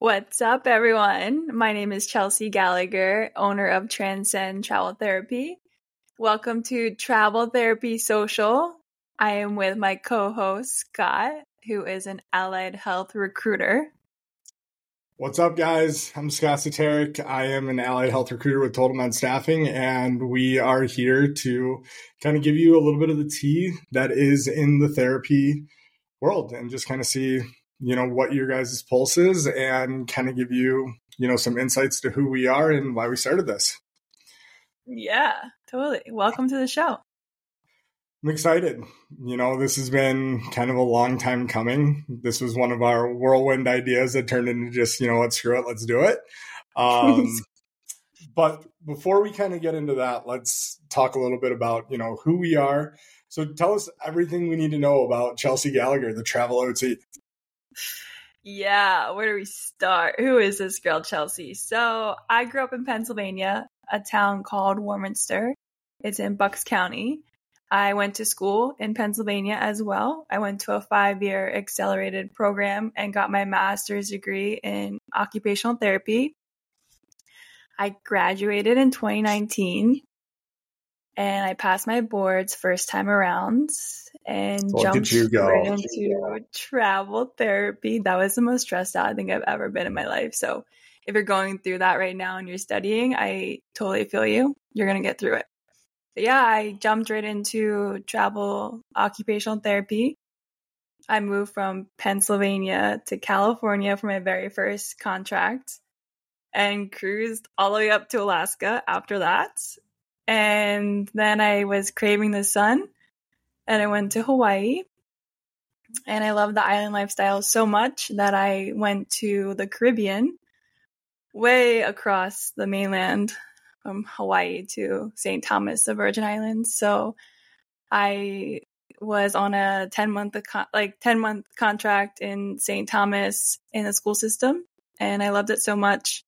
What's up, everyone? My name is Chelsea Gallagher, owner of Transcend Travel Therapy. Welcome to Travel Therapy Social. I am with my co host, Scott, who is an allied health recruiter. What's up, guys? I'm Scott Soteric. I am an allied health recruiter with Total Med Staffing, and we are here to kind of give you a little bit of the tea that is in the therapy world and just kind of see you know what your guys' pulse is and kind of give you you know some insights to who we are and why we started this. Yeah totally. Welcome to the show. I'm excited. You know this has been kind of a long time coming. This was one of our whirlwind ideas that turned into just you know let's screw it let's do it. Um, but before we kind of get into that let's talk a little bit about you know who we are. So tell us everything we need to know about chelsea gallagher the travel ot yeah, where do we start? Who is this girl, Chelsea? So I grew up in Pennsylvania, a town called Warminster. It's in Bucks County. I went to school in Pennsylvania as well. I went to a five year accelerated program and got my master's degree in occupational therapy. I graduated in 2019 and I passed my boards first time around and Look jumped right into travel therapy. That was the most stressed out I think I've ever been in my life. So if you're going through that right now and you're studying, I totally feel you. You're gonna get through it. But yeah, I jumped right into travel occupational therapy. I moved from Pennsylvania to California for my very first contract and cruised all the way up to Alaska after that. And then I was craving the sun and I went to Hawaii. And I love the island lifestyle so much that I went to the Caribbean, way across the mainland from Hawaii to St. Thomas, the Virgin Islands. So I was on a 10 month like 10 month contract in St. Thomas in the school system and I loved it so much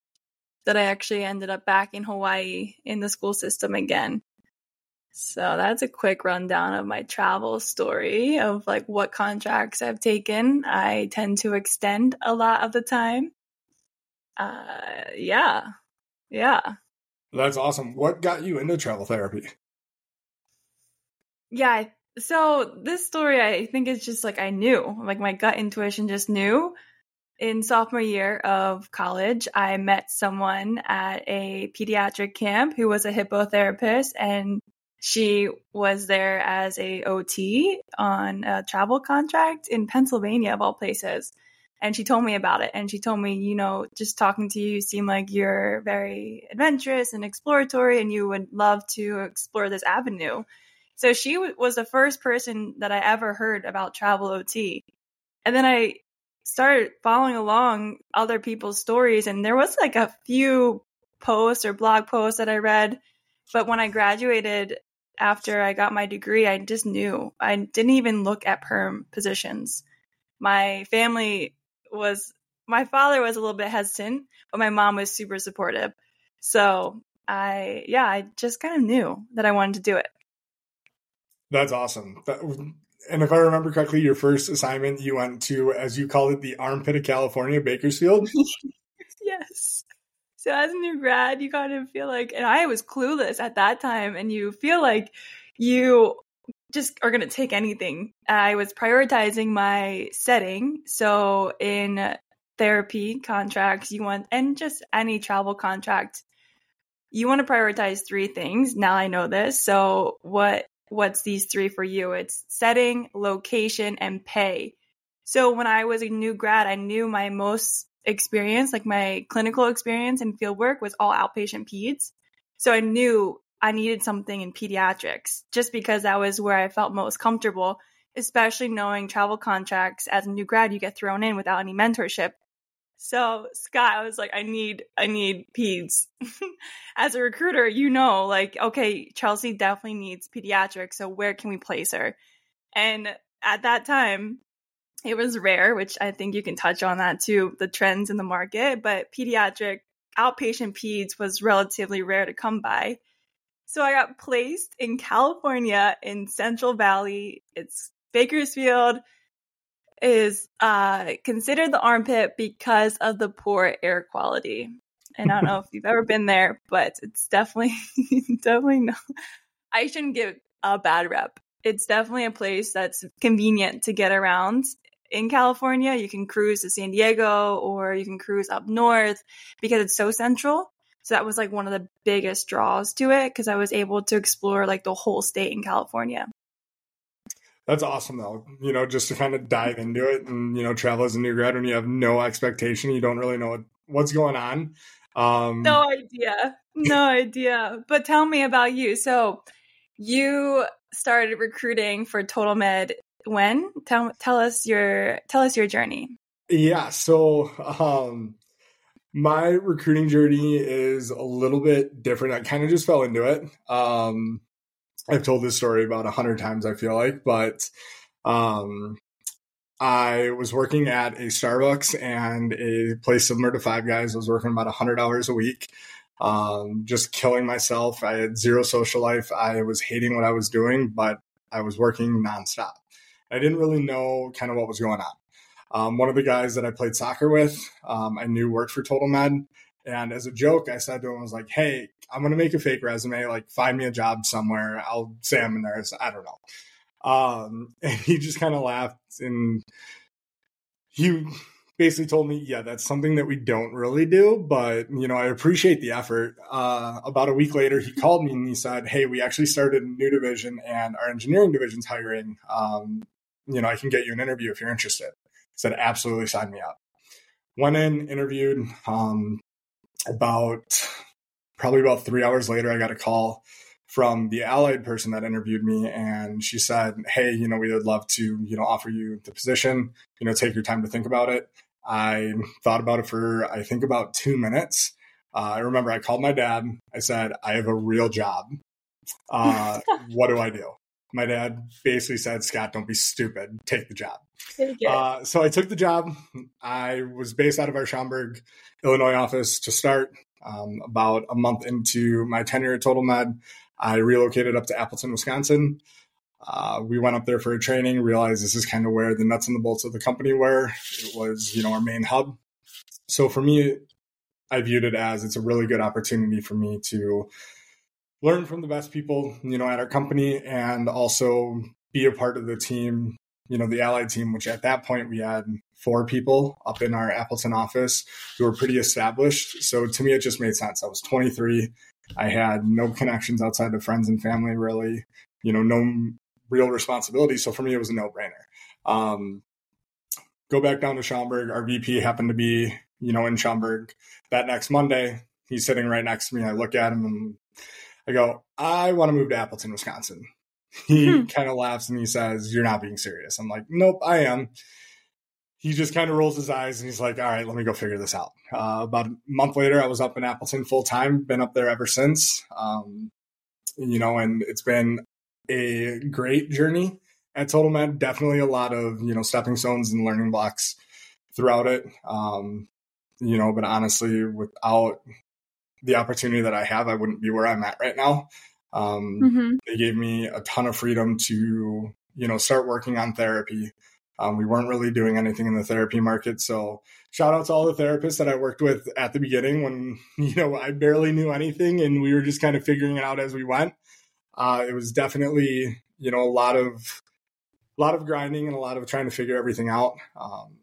that I actually ended up back in Hawaii in the school system again. So that's a quick rundown of my travel story of like what contracts I've taken. I tend to extend a lot of the time. Uh yeah. Yeah. That's awesome. What got you into travel therapy? Yeah, so this story I think is just like I knew, like my gut intuition just knew in sophomore year of college, I met someone at a pediatric camp who was a hippotherapist and she was there as a OT on a travel contract in Pennsylvania of all places. And she told me about it. And she told me, you know, just talking to you, you seem like you're very adventurous and exploratory and you would love to explore this avenue. So she was the first person that I ever heard about travel OT. And then I started following along other people's stories and there was like a few posts or blog posts that I read but when I graduated after I got my degree I just knew. I didn't even look at perm positions. My family was my father was a little bit hesitant but my mom was super supportive. So I yeah I just kind of knew that I wanted to do it. That's awesome. That, and if I remember correctly, your first assignment you went to, as you called it, the armpit of California, Bakersfield. yes. So as a new grad, you kind of feel like, and I was clueless at that time, and you feel like you just are going to take anything. I was prioritizing my setting. So in therapy contracts, you want, and just any travel contract, you want to prioritize three things. Now I know this. So what what's these three for you? It's setting, location, and pay. So when I was a new grad, I knew my most experience, like my clinical experience and field work was all outpatient peds. So I knew I needed something in pediatrics just because that was where I felt most comfortable, especially knowing travel contracts as a new grad, you get thrown in without any mentorship. So Scott, I was like, I need, I need peds. As a recruiter, you know, like, okay, Chelsea definitely needs pediatrics. So where can we place her? And at that time, it was rare, which I think you can touch on that too, the trends in the market. But pediatric outpatient peds was relatively rare to come by. So I got placed in California in Central Valley. It's Bakersfield is uh, considered the armpit because of the poor air quality. And I don't know if you've ever been there, but it's definitely, definitely not. I shouldn't give a bad rep. It's definitely a place that's convenient to get around in California. You can cruise to San Diego or you can cruise up north because it's so central. So that was like one of the biggest draws to it because I was able to explore like the whole state in California. That's awesome though. You know, just to kind of dive into it and, you know, travel as a new grad when you have no expectation, you don't really know what, what's going on. Um, no idea. No idea. But tell me about you. So you started recruiting for Total Med when? Tell tell us your tell us your journey. Yeah, so um my recruiting journey is a little bit different. I kind of just fell into it. Um I've told this story about a hundred times, I feel like, but um I was working at a Starbucks and a place similar to Five Guys. I was working about 100 hours a week, um, just killing myself. I had zero social life. I was hating what I was doing, but I was working nonstop. I didn't really know kind of what was going on. Um, one of the guys that I played soccer with, um, I knew worked for Total Med. And as a joke, I said to him, I was like, hey, I'm to make a fake resume, like find me a job somewhere. I'll say I'm a nurse. I don't know. Um, and he just kind of laughed and he basically told me, yeah, that's something that we don't really do, but you know, I appreciate the effort. Uh, about a week later, he called me and he said, Hey, we actually started a new division and our engineering division's hiring. Um, you know, I can get you an interview if you're interested. I said, absolutely sign me up. Went in, interviewed, um, about probably about three hours later, I got a call from the allied person that interviewed me and she said hey you know we would love to you know offer you the position. You know take your time to think about it. I thought about it for i think about two minutes. Uh, i remember i called my dad. I said i have a real job. Uh, what do i do? My dad basically said scott don't be stupid. Take the job. Uh, so i took the job. I was based out of our schaumburg illinois office to start um, about a month into my tenure at total med I relocated up to Appleton, Wisconsin. Uh, we went up there for a training, realized this is kind of where the nuts and the bolts of the company were. It was, you know, our main hub. So for me, I viewed it as it's a really good opportunity for me to learn from the best people, you know, at our company and also be a part of the team, you know, the allied team, which at that point we had four people up in our Appleton office who were pretty established. So to me, it just made sense. I was 23. I had no connections outside of friends and family, really, you know, no real responsibility. So for me, it was a no brainer. Um, go back down to Schaumburg. Our VP happened to be, you know, in Schaumburg that next Monday. He's sitting right next to me. I look at him and I go, I want to move to Appleton, Wisconsin. He hmm. kind of laughs and he says, You're not being serious. I'm like, Nope, I am he just kind of rolls his eyes and he's like, all right, let me go figure this out. Uh, about a month later, I was up in Appleton full time, been up there ever since. Um, you know, and it's been a great journey at Total Med. Definitely a lot of, you know, stepping stones and learning blocks throughout it. Um, you know, but honestly, without the opportunity that I have, I wouldn't be where I'm at right now. Um, mm-hmm. They gave me a ton of freedom to, you know, start working on therapy um, we weren't really doing anything in the therapy market. So shout out to all the therapists that I worked with at the beginning when, you know, I barely knew anything and we were just kind of figuring it out as we went. Uh, it was definitely, you know, a lot of, a lot of grinding and a lot of trying to figure everything out. Um,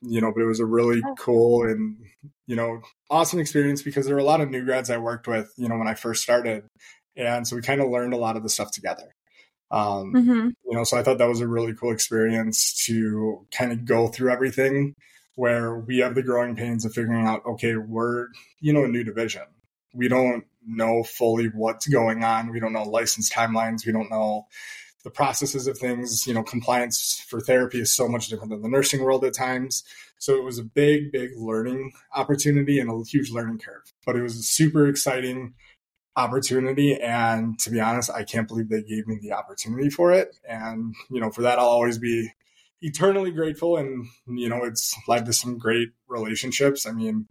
you know, but it was a really oh. cool and, you know, awesome experience because there were a lot of new grads I worked with, you know, when I first started. And so we kind of learned a lot of the stuff together. Um, mm-hmm. You know, so I thought that was a really cool experience to kind of go through everything where we have the growing pains of figuring out, okay, we're, you know, a new division. We don't know fully what's going on. We don't know license timelines. We don't know the processes of things. You know, compliance for therapy is so much different than the nursing world at times. So it was a big, big learning opportunity and a huge learning curve. But it was super exciting opportunity. And to be honest, I can't believe they gave me the opportunity for it. And, you know, for that, I'll always be eternally grateful. And, you know, it's led to some great relationships. I mean,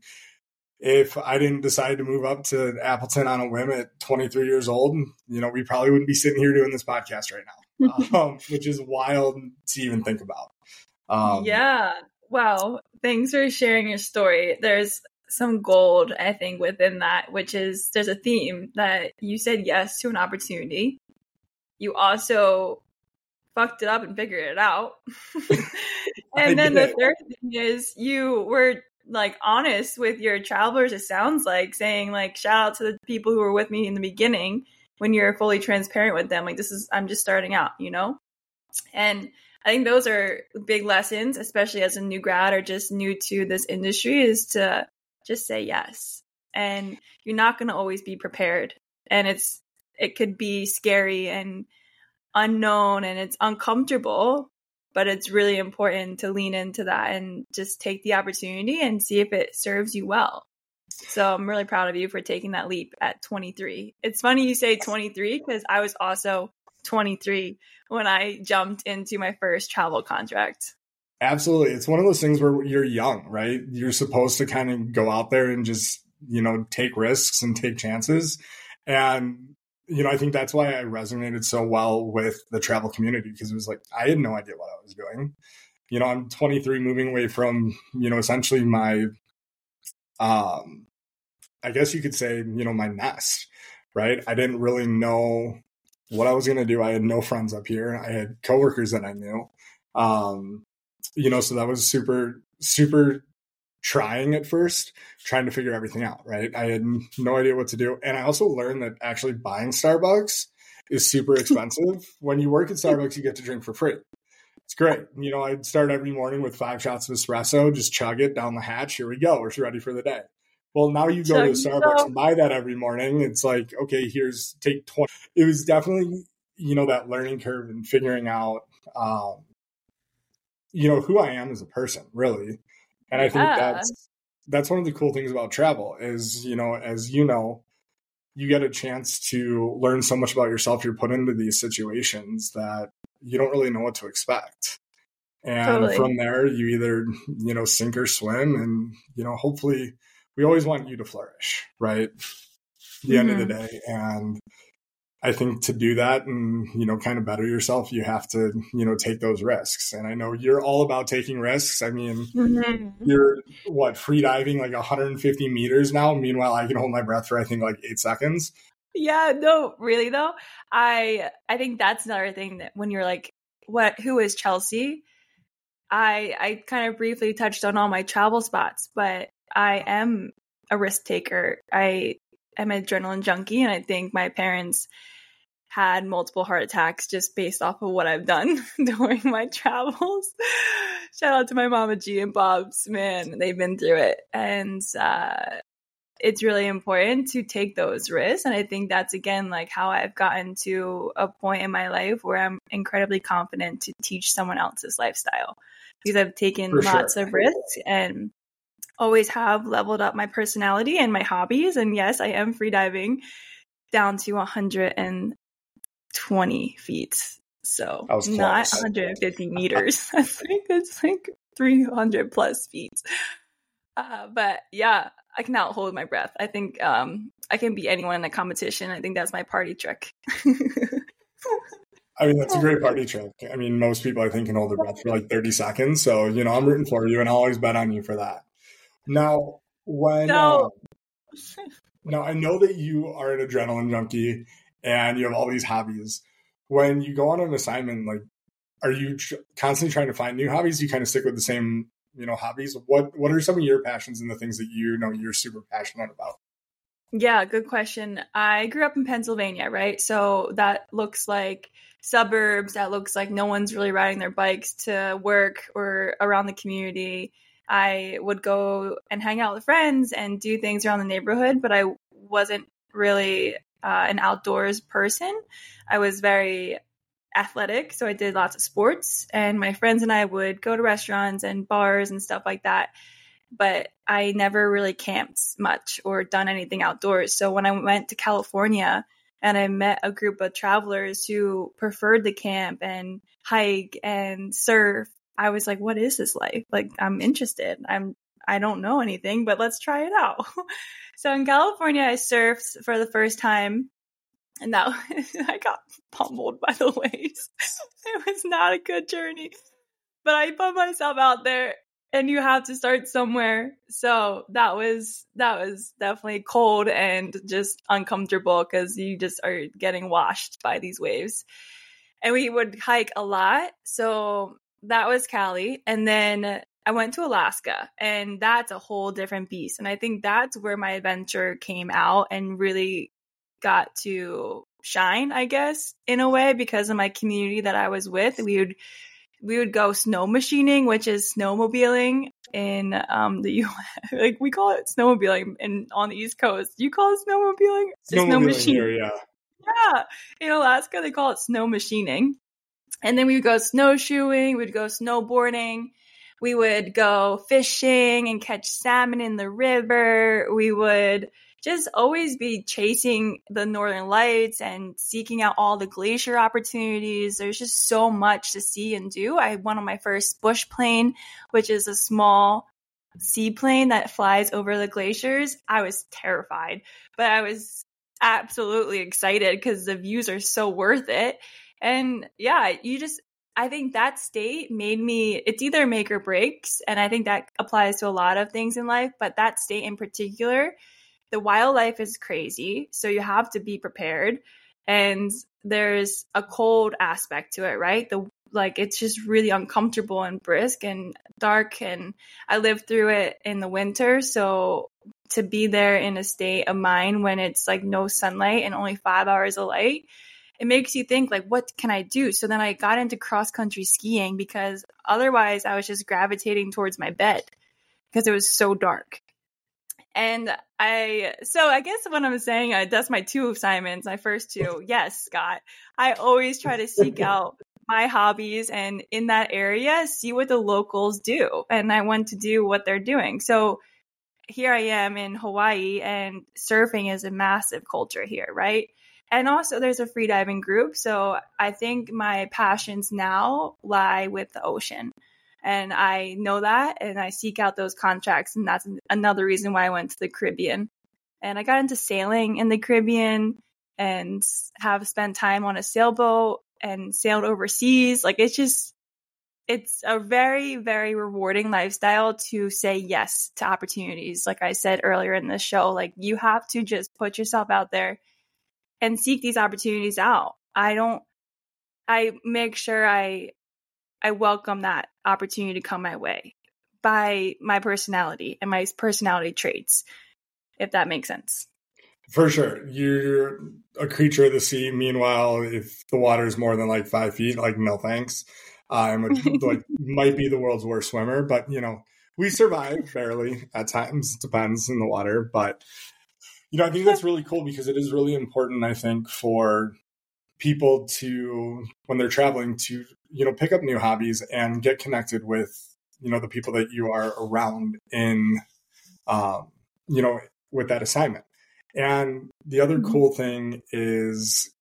if I didn't decide to move up to Appleton on a whim at 23 years old, you know, we probably wouldn't be sitting here doing this podcast right now, um, which is wild to even think about. Um, yeah. Wow. Thanks for sharing your story. There's some gold, I think, within that, which is there's a theme that you said yes to an opportunity. You also fucked it up and figured it out. and then the third thing is you were like honest with your travelers, it sounds like, saying like shout out to the people who were with me in the beginning when you're fully transparent with them. Like this is I'm just starting out, you know? And I think those are big lessons, especially as a new grad or just new to this industry, is to just say yes. And you're not going to always be prepared. And it's, it could be scary and unknown and it's uncomfortable, but it's really important to lean into that and just take the opportunity and see if it serves you well. So I'm really proud of you for taking that leap at 23. It's funny you say 23 because I was also 23 when I jumped into my first travel contract. Absolutely. It's one of those things where you're young, right? You're supposed to kind of go out there and just, you know, take risks and take chances. And, you know, I think that's why I resonated so well with the travel community because it was like, I had no idea what I was doing. You know, I'm 23 moving away from, you know, essentially my, um, I guess you could say, you know, my nest, right? I didn't really know what I was going to do. I had no friends up here. I had coworkers that I knew. Um, you know, so that was super, super trying at first, trying to figure everything out, right? I had no idea what to do. And I also learned that actually buying Starbucks is super expensive. when you work at Starbucks, you get to drink for free. It's great. You know, I'd start every morning with five shots of espresso, just chug it down the hatch. Here we go. We're ready for the day. Well, now you go chug to Starbucks and buy that every morning. It's like, okay, here's take 20. It was definitely, you know, that learning curve and figuring out, um, you know who I am as a person, really. And I think yeah. that's that's one of the cool things about travel is, you know, as you know, you get a chance to learn so much about yourself. You're put into these situations that you don't really know what to expect. And totally. from there, you either, you know, sink or swim. And, you know, hopefully we always want you to flourish, right? the mm-hmm. end of the mm-hmm. day. And I think to do that and, you know, kind of better yourself, you have to, you know, take those risks. And I know you're all about taking risks. I mean, mm-hmm. you're what, free diving like 150 meters now. Meanwhile, I can hold my breath for, I think, like eight seconds. Yeah, no, really though. I, I think that's another thing that when you're like, what, who is Chelsea? I, I kind of briefly touched on all my travel spots, but I am a risk taker. I am an adrenaline junkie, and I think my parents had multiple heart attacks just based off of what I've done during my travels. Shout out to my mama G and Bob's, man, they've been through it. And uh, it's really important to take those risks. And I think that's again like how I've gotten to a point in my life where I'm incredibly confident to teach someone else's lifestyle because I've taken For lots sure. of risks and always have leveled up my personality and my hobbies. And yes, I am freediving down to 120 feet. So not 150 meters. I think it's like 300 plus feet. Uh, but yeah, I cannot hold my breath. I think um, I can beat anyone in a competition. I think that's my party trick. I mean, that's a great party trick. I mean, most people I think can hold their breath for like 30 seconds. So, you know, I'm rooting for you and I'll always bet on you for that. Now, when no. uh, now I know that you are an adrenaline junkie and you have all these hobbies. When you go on an assignment, like, are you tr- constantly trying to find new hobbies? You kind of stick with the same, you know, hobbies. What What are some of your passions and the things that you know you're super passionate about? Yeah, good question. I grew up in Pennsylvania, right? So that looks like suburbs. That looks like no one's really riding their bikes to work or around the community. I would go and hang out with friends and do things around the neighborhood, but I wasn't really uh, an outdoors person. I was very athletic, so I did lots of sports, and my friends and I would go to restaurants and bars and stuff like that. But I never really camped much or done anything outdoors. So when I went to California and I met a group of travelers who preferred to camp and hike and surf I was like, what is this life? Like, I'm interested. I'm, I don't know anything, but let's try it out. so in California, I surfed for the first time and now I got pummeled by the waves. it was not a good journey. but I put myself out there and you have to start somewhere. So that was that was definitely cold and just uncomfortable because you just are getting washed by these waves. And we would hike a lot. So that was Cali. And then I went to Alaska and that's a whole different beast. And I think that's where my adventure came out and really got to shine, I guess, in a way because of my community that I was with. We would we would go snow machining, which is snowmobiling in um the U. like we call it snowmobiling in on the East Coast. You call it snowmobiling? Snowmobiling snow machining. Here, yeah. Yeah. In Alaska they call it snow machining. And then we would go snowshoeing, we'd go snowboarding, we would go fishing and catch salmon in the river. We would just always be chasing the northern lights and seeking out all the glacier opportunities. There's just so much to see and do. I went on my first bush plane, which is a small seaplane that flies over the glaciers. I was terrified, but I was absolutely excited because the views are so worth it. And yeah, you just I think that state made me, it's either make or breaks. And I think that applies to a lot of things in life, but that state in particular the wildlife is crazy, so you have to be prepared. And there's a cold aspect to it, right? The like it's just really uncomfortable and brisk and dark and I lived through it in the winter, so to be there in a state of mind when it's like no sunlight and only 5 hours of light, it makes you think like what can I do? So then I got into cross country skiing because otherwise I was just gravitating towards my bed because it was so dark. And I, so I guess what I'm saying, uh, that's my two assignments, my first two. Yes, Scott. I always try to seek out my hobbies and in that area, see what the locals do. And I want to do what they're doing. So here I am in Hawaii and surfing is a massive culture here, right? And also there's a freediving group. So I think my passions now lie with the ocean. And I know that and I seek out those contracts. And that's another reason why I went to the Caribbean. And I got into sailing in the Caribbean and have spent time on a sailboat and sailed overseas. Like it's just, it's a very, very rewarding lifestyle to say yes to opportunities. Like I said earlier in the show, like you have to just put yourself out there and seek these opportunities out. I don't, I make sure I I welcome that opportunity to come my way by my personality and my personality traits, if that makes sense. For sure. You're a creature of the sea. Meanwhile, if the water is more than like five feet, like, no thanks. Uh, I'm a, like, might be the world's worst swimmer, but you know, we survive barely at times. Depends in the water. But, you know, I think that's really cool because it is really important, I think, for people to when they're traveling to you know pick up new hobbies and get connected with you know the people that you are around in um, you know with that assignment. And the other mm-hmm. cool thing is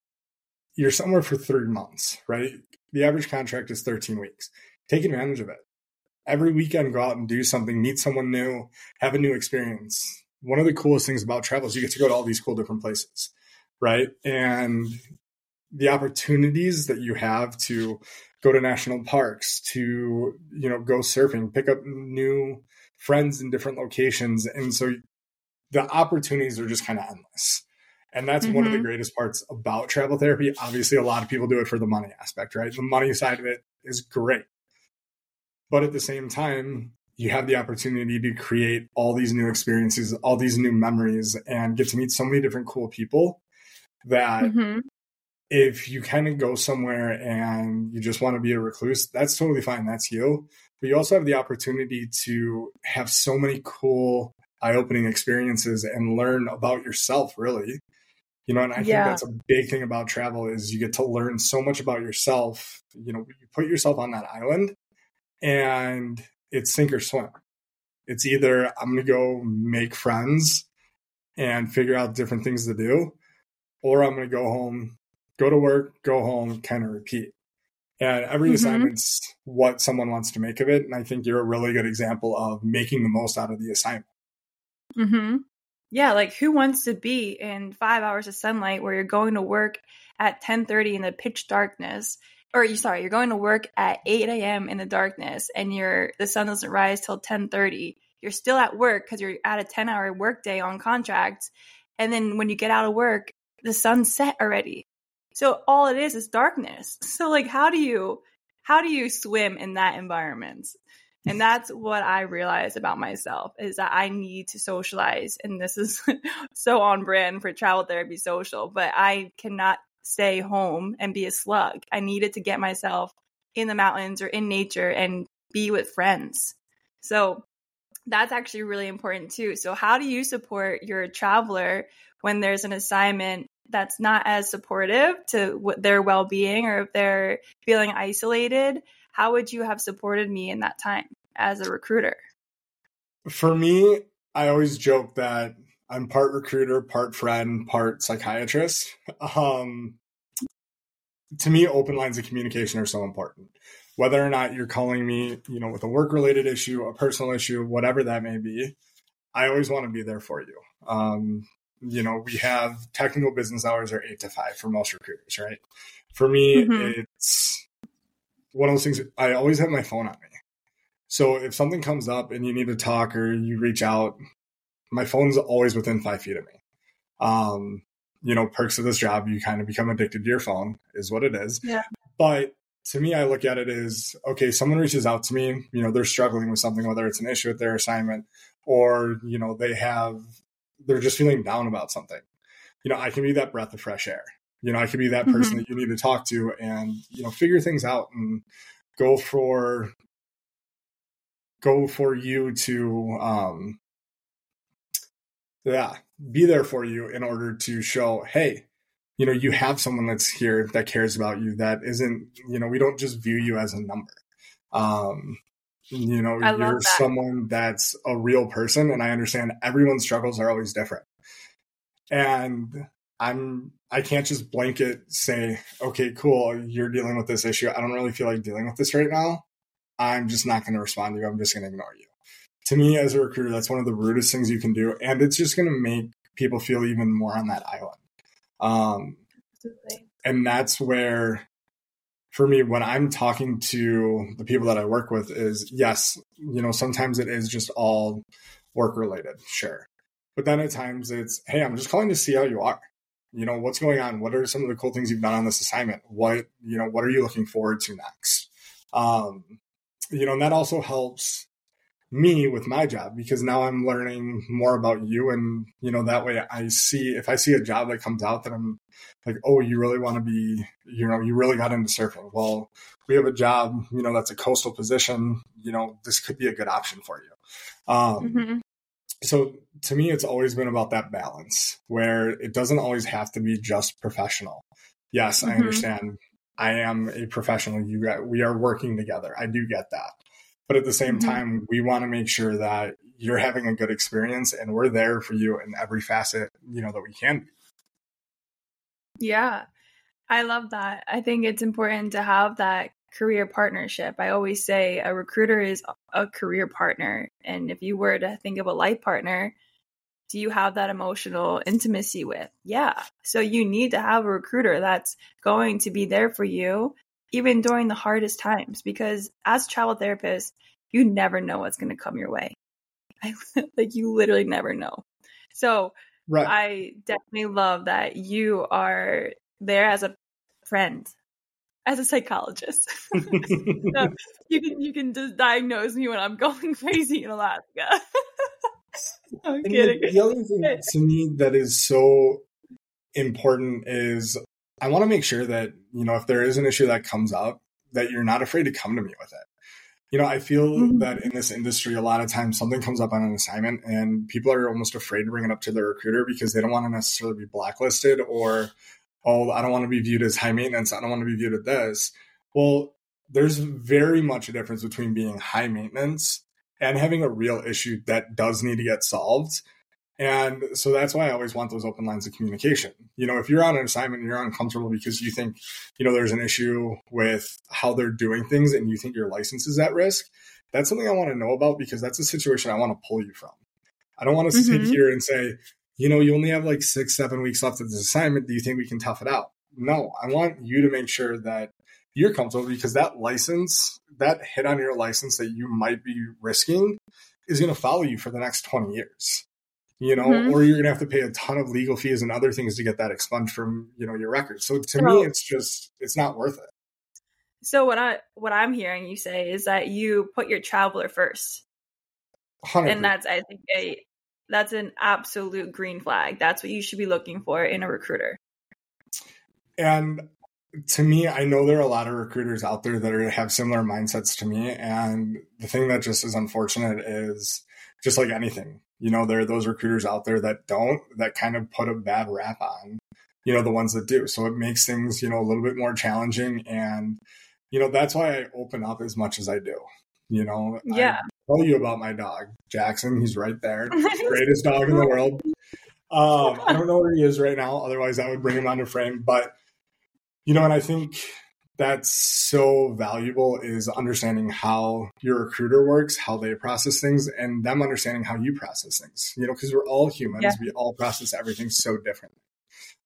you're somewhere for three months right? The average contract is 13 weeks. Take advantage of it. Every weekend go out and do something meet someone new have a new experience one of the coolest things about travel is you get to go to all these cool different places right and the opportunities that you have to go to national parks, to you know go surfing, pick up new friends in different locations, and so the opportunities are just kind of endless. And that's mm-hmm. one of the mm-hmm. greatest parts about travel therapy. Obviously, a lot of people do it for the money aspect, right? The money side of it is great. But at the same time, you have the opportunity to create all these new experiences, all these new memories, and get to meet so many different cool people that mm-hmm if you kind of go somewhere and you just want to be a recluse, that's totally fine. That's you. But you also have the opportunity to have so many cool, eye opening experiences and learn about yourself, really. You know, and I yeah. think that's a big thing about travel is you get to learn so much about yourself. You know, you put yourself on that island and it's sink or swim. It's either I'm going to go make friends and figure out different things to do, or I'm going to go home go to work, go home, kind of repeat. And every mm-hmm. assignment's what someone wants to make of it. And I think you're a really good example of making the most out of the assignment. Mm-hmm. Yeah, like who wants to be in five hours of sunlight where you're going to work at 10:30 in the pitch darkness or you sorry, you're going to work at 8 a.m. in the darkness and you're the sun doesn't rise till 10:30. You're still at work because you're at a 10 hour workday on contract. And then when you get out of work, the sun's set already. So all it is is darkness. So like how do you how do you swim in that environment? And that's what I realized about myself is that I need to socialize. And this is so on brand for travel therapy social, but I cannot stay home and be a slug. I needed to get myself in the mountains or in nature and be with friends. So that's actually really important too. So, how do you support your traveler when there's an assignment that's not as supportive to their well being or if they're feeling isolated? How would you have supported me in that time as a recruiter? For me, I always joke that I'm part recruiter, part friend, part psychiatrist. Um, to me, open lines of communication are so important. Whether or not you're calling me, you know, with a work related issue, a personal issue, whatever that may be, I always want to be there for you. Um, you know, we have technical business hours are eight to five for most recruiters, right? For me, mm-hmm. it's one of those things. I always have my phone on me. So if something comes up and you need to talk or you reach out, my phone's always within five feet of me. Um, you know, perks of this job, you kind of become addicted to your phone, is what it is. Yeah. But to me, I look at it as okay, someone reaches out to me, you know, they're struggling with something, whether it's an issue with their assignment or, you know, they have, they're just feeling down about something. You know, I can be that breath of fresh air. You know, I can be that person mm-hmm. that you need to talk to and, you know, figure things out and go for, go for you to, um, yeah, be there for you in order to show, hey, you know, you have someone that's here that cares about you. That isn't, you know, we don't just view you as a number. Um, you know, you're that. someone that's a real person, and I understand everyone's struggles are always different. And I'm I can't just blanket say, okay, cool, you're dealing with this issue. I don't really feel like dealing with this right now. I'm just not going to respond to you. I'm just going to ignore you to me as a recruiter, that's one of the rudest things you can do. And it's just going to make people feel even more on that island. Um, and that's where, for me, when I'm talking to the people that I work with, is yes, you know, sometimes it is just all work related, sure. But then at times it's, hey, I'm just calling to see how you are. You know, what's going on? What are some of the cool things you've done on this assignment? What, you know, what are you looking forward to next? Um, you know, and that also helps me with my job because now I'm learning more about you and you know that way I see if I see a job that comes out that I'm like oh you really want to be you know you really got into surfing. Well we have a job you know that's a coastal position you know this could be a good option for you. Um, mm-hmm. so to me it's always been about that balance where it doesn't always have to be just professional. Yes mm-hmm. I understand. I am a professional. You got we are working together. I do get that but at the same mm-hmm. time, we want to make sure that you're having a good experience and we're there for you in every facet, you know, that we can. Yeah. I love that. I think it's important to have that career partnership. I always say a recruiter is a career partner. And if you were to think of a life partner, do you have that emotional intimacy with? Yeah. So you need to have a recruiter that's going to be there for you even during the hardest times because as travel therapists you never know what's going to come your way. I, like you literally never know. So right. i definitely love that you are there as a friend as a psychologist. So you can you can just diagnose me when i'm going crazy in alaska. I'm kidding the, the other thing to me that is so important is I want to make sure that, you know, if there is an issue that comes up, that you're not afraid to come to me with it. You know, I feel mm-hmm. that in this industry, a lot of times something comes up on an assignment and people are almost afraid to bring it up to their recruiter because they don't want to necessarily be blacklisted or, oh, I don't want to be viewed as high maintenance. I don't want to be viewed as this. Well, there's very much a difference between being high maintenance and having a real issue that does need to get solved and so that's why I always want those open lines of communication. You know, if you're on an assignment and you're uncomfortable because you think, you know, there's an issue with how they're doing things and you think your license is at risk, that's something I want to know about because that's a situation I want to pull you from. I don't want to mm-hmm. sit here and say, you know, you only have like six, seven weeks left of this assignment. Do you think we can tough it out? No, I want you to make sure that, you're comfortable because that license, that hit on your license that you might be risking is going to follow you for the next 20 years you know, mm-hmm. or you're to have to pay a ton of legal fees and other things to get that expunged from, you know, your records. So to so, me, it's just, it's not worth it. So what I, what I'm hearing you say is that you put your traveler 1st 100%. And that's, I think, a, that's an absolute green flag. That's what you should be looking for in a recruiter. And to me, I know there are a lot of recruiters out there that are, have similar mindsets to me. And the thing that just is unfortunate is just like anything, you know, there are those recruiters out there that don't, that kind of put a bad rap on, you know, the ones that do. So it makes things, you know, a little bit more challenging. And, you know, that's why I open up as much as I do. You know, yeah. I tell you about my dog, Jackson. He's right there. Greatest dog in the world. Um, I don't know where he is right now. Otherwise, I would bring him onto frame. But, you know, and I think that's so valuable is understanding how your recruiter works, how they process things, and them understanding how you process things. You know, because we're all humans, yeah. we all process everything so differently.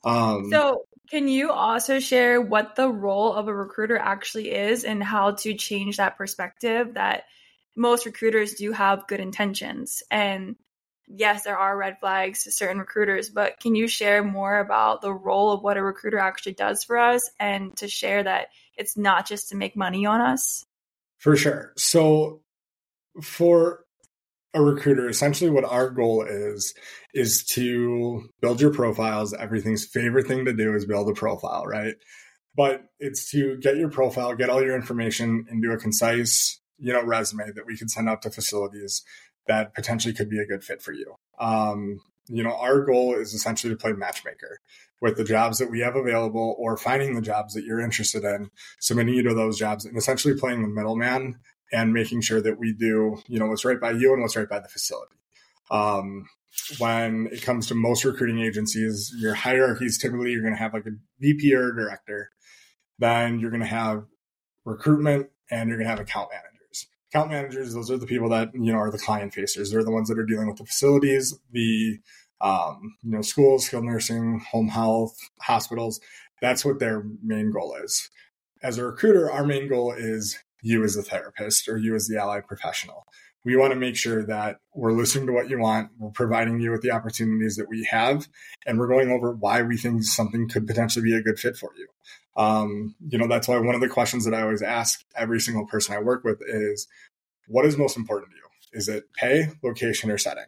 Um, so, can you also share what the role of a recruiter actually is and how to change that perspective that most recruiters do have good intentions? And yes, there are red flags to certain recruiters, but can you share more about the role of what a recruiter actually does for us and to share that it's not just to make money on us? For sure. So, for a recruiter, essentially what our goal is, is to build your profiles. Everything's favorite thing to do is build a profile, right? But it's to get your profile, get all your information into a concise, you know, resume that we can send out to facilities that potentially could be a good fit for you. Um, you know, our goal is essentially to play matchmaker with the jobs that we have available or finding the jobs that you're interested in, submitting you to those jobs and essentially playing the middleman and making sure that we do, you know, what's right by you and what's right by the facility. Um, when it comes to most recruiting agencies, your hierarchies typically you're going to have like a VP or a director, then you're going to have recruitment and you're going to have account managers. Account managers, those are the people that you know are the client facers. They're the ones that are dealing with the facilities, the um, you know schools, skilled nursing, home health, hospitals. That's what their main goal is. As a recruiter, our main goal is you as a therapist or you as the allied professional. We want to make sure that we're listening to what you want, we're providing you with the opportunities that we have, and we're going over why we think something could potentially be a good fit for you. Um, you know, that's why one of the questions that I always ask every single person I work with is, what is most important to you? Is it pay, location, or setting?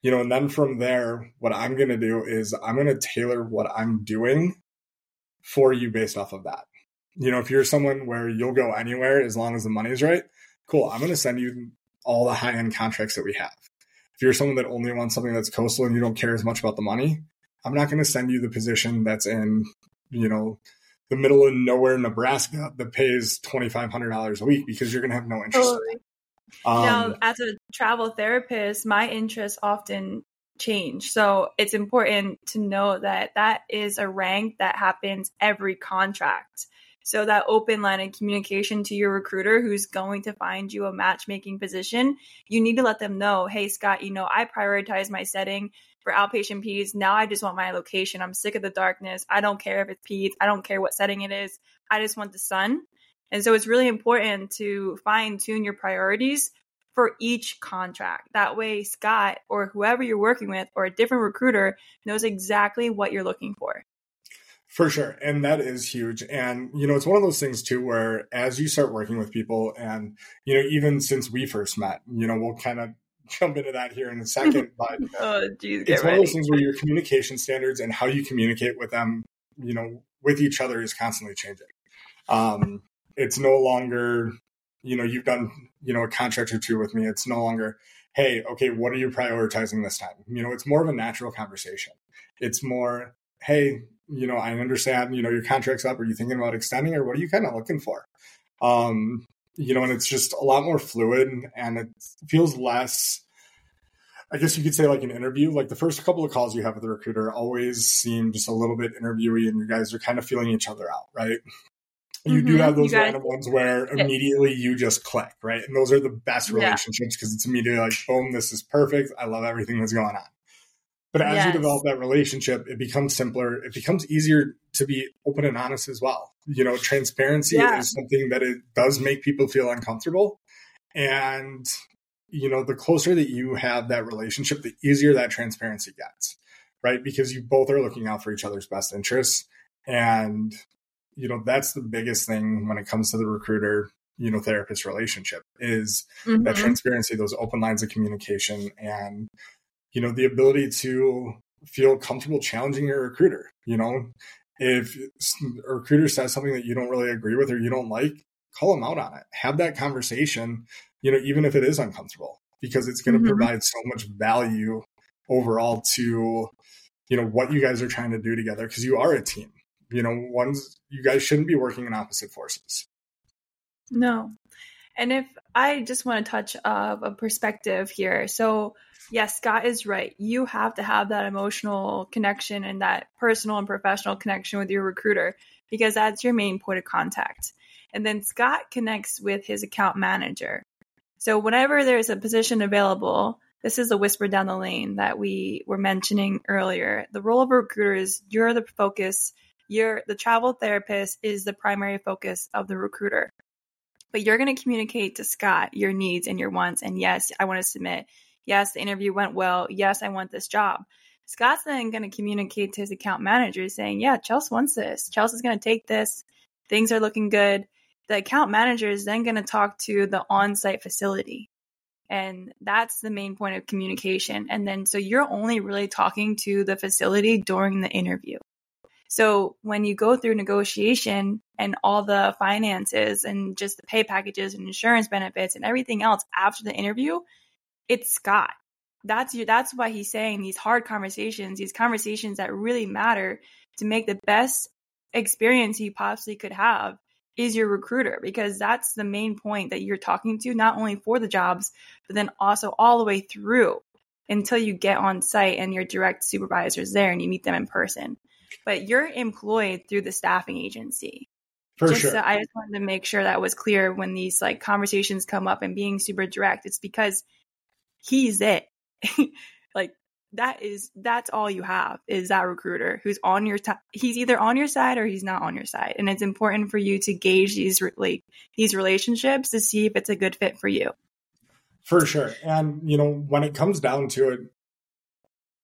You know, and then from there, what I'm going to do is I'm going to tailor what I'm doing for you based off of that you know, if you're someone where you'll go anywhere as long as the money's right, cool. I'm going to send you all the high end contracts that we have. If you're someone that only wants something that's coastal and you don't care as much about the money, I'm not going to send you the position that's in, you know, the middle of nowhere, Nebraska that pays $2,500 a week because you're going to have no interest. Totally. Um, now, as a travel therapist, my interests often change. So it's important to know that that is a rank that happens every contract. So that open line of communication to your recruiter who's going to find you a matchmaking position, you need to let them know, hey, Scott, you know, I prioritize my setting for outpatient peds. Now I just want my location. I'm sick of the darkness. I don't care if it's peds. I don't care what setting it is. I just want the sun. And so it's really important to fine tune your priorities for each contract. That way, Scott or whoever you're working with or a different recruiter knows exactly what you're looking for. For sure. And that is huge. And, you know, it's one of those things too, where as you start working with people and, you know, even since we first met, you know, we'll kind of jump into that here in a second, but oh, geez, it's one of those things where your communication standards and how you communicate with them, you know, with each other is constantly changing. Um, it's no longer, you know, you've done, you know, a contract or two with me. It's no longer, hey, okay, what are you prioritizing this time? You know, it's more of a natural conversation. It's more, hey, you know, I understand, you know, your contract's up. Are you thinking about extending or what are you kind of looking for? Um, you know, and it's just a lot more fluid and it feels less, I guess you could say like an interview. Like the first couple of calls you have with the recruiter always seem just a little bit interviewy and you guys are kind of feeling each other out, right? You mm-hmm. do have those random ones where immediately you just click, right? And those are the best relationships because yeah. it's immediately like, boom, this is perfect. I love everything that's going on. But as yes. you develop that relationship, it becomes simpler. It becomes easier to be open and honest as well. You know, transparency yeah. is something that it does make people feel uncomfortable. And, you know, the closer that you have that relationship, the easier that transparency gets, right? Because you both are looking out for each other's best interests. And, you know, that's the biggest thing when it comes to the recruiter, you know, therapist relationship is mm-hmm. that transparency, those open lines of communication and, you know, the ability to feel comfortable challenging your recruiter. You know, if a recruiter says something that you don't really agree with or you don't like, call them out on it. Have that conversation, you know, even if it is uncomfortable, because it's going to mm-hmm. provide so much value overall to, you know, what you guys are trying to do together because you are a team. You know, one's you guys shouldn't be working in opposite forces. No. And if I just want to touch of a perspective here. So yes, Scott is right. You have to have that emotional connection and that personal and professional connection with your recruiter because that's your main point of contact. And then Scott connects with his account manager. So whenever there's a position available, this is a whisper down the lane that we were mentioning earlier. The role of a recruiter is you're the focus. You're the travel therapist is the primary focus of the recruiter. But you're going to communicate to Scott your needs and your wants. And yes, I want to submit Yes, the interview went well. Yes, I want this job. Scott's then going to communicate to his account manager saying, Yeah, Chelsea wants this. Chelsea's going to take this. Things are looking good. The account manager is then going to talk to the on site facility. And that's the main point of communication. And then, so you're only really talking to the facility during the interview. So when you go through negotiation and all the finances and just the pay packages and insurance benefits and everything else after the interview, it's Scott. That's you. That's why he's saying these hard conversations, these conversations that really matter to make the best experience you possibly could have is your recruiter because that's the main point that you're talking to, not only for the jobs, but then also all the way through until you get on site and your direct supervisors there and you meet them in person. But you're employed through the staffing agency. For just sure. So I just wanted to make sure that was clear when these like conversations come up and being super direct. It's because he's it. like that is that's all you have is that recruiter who's on your t- he's either on your side or he's not on your side. And it's important for you to gauge these like these relationships to see if it's a good fit for you. For sure. And you know when it comes down to it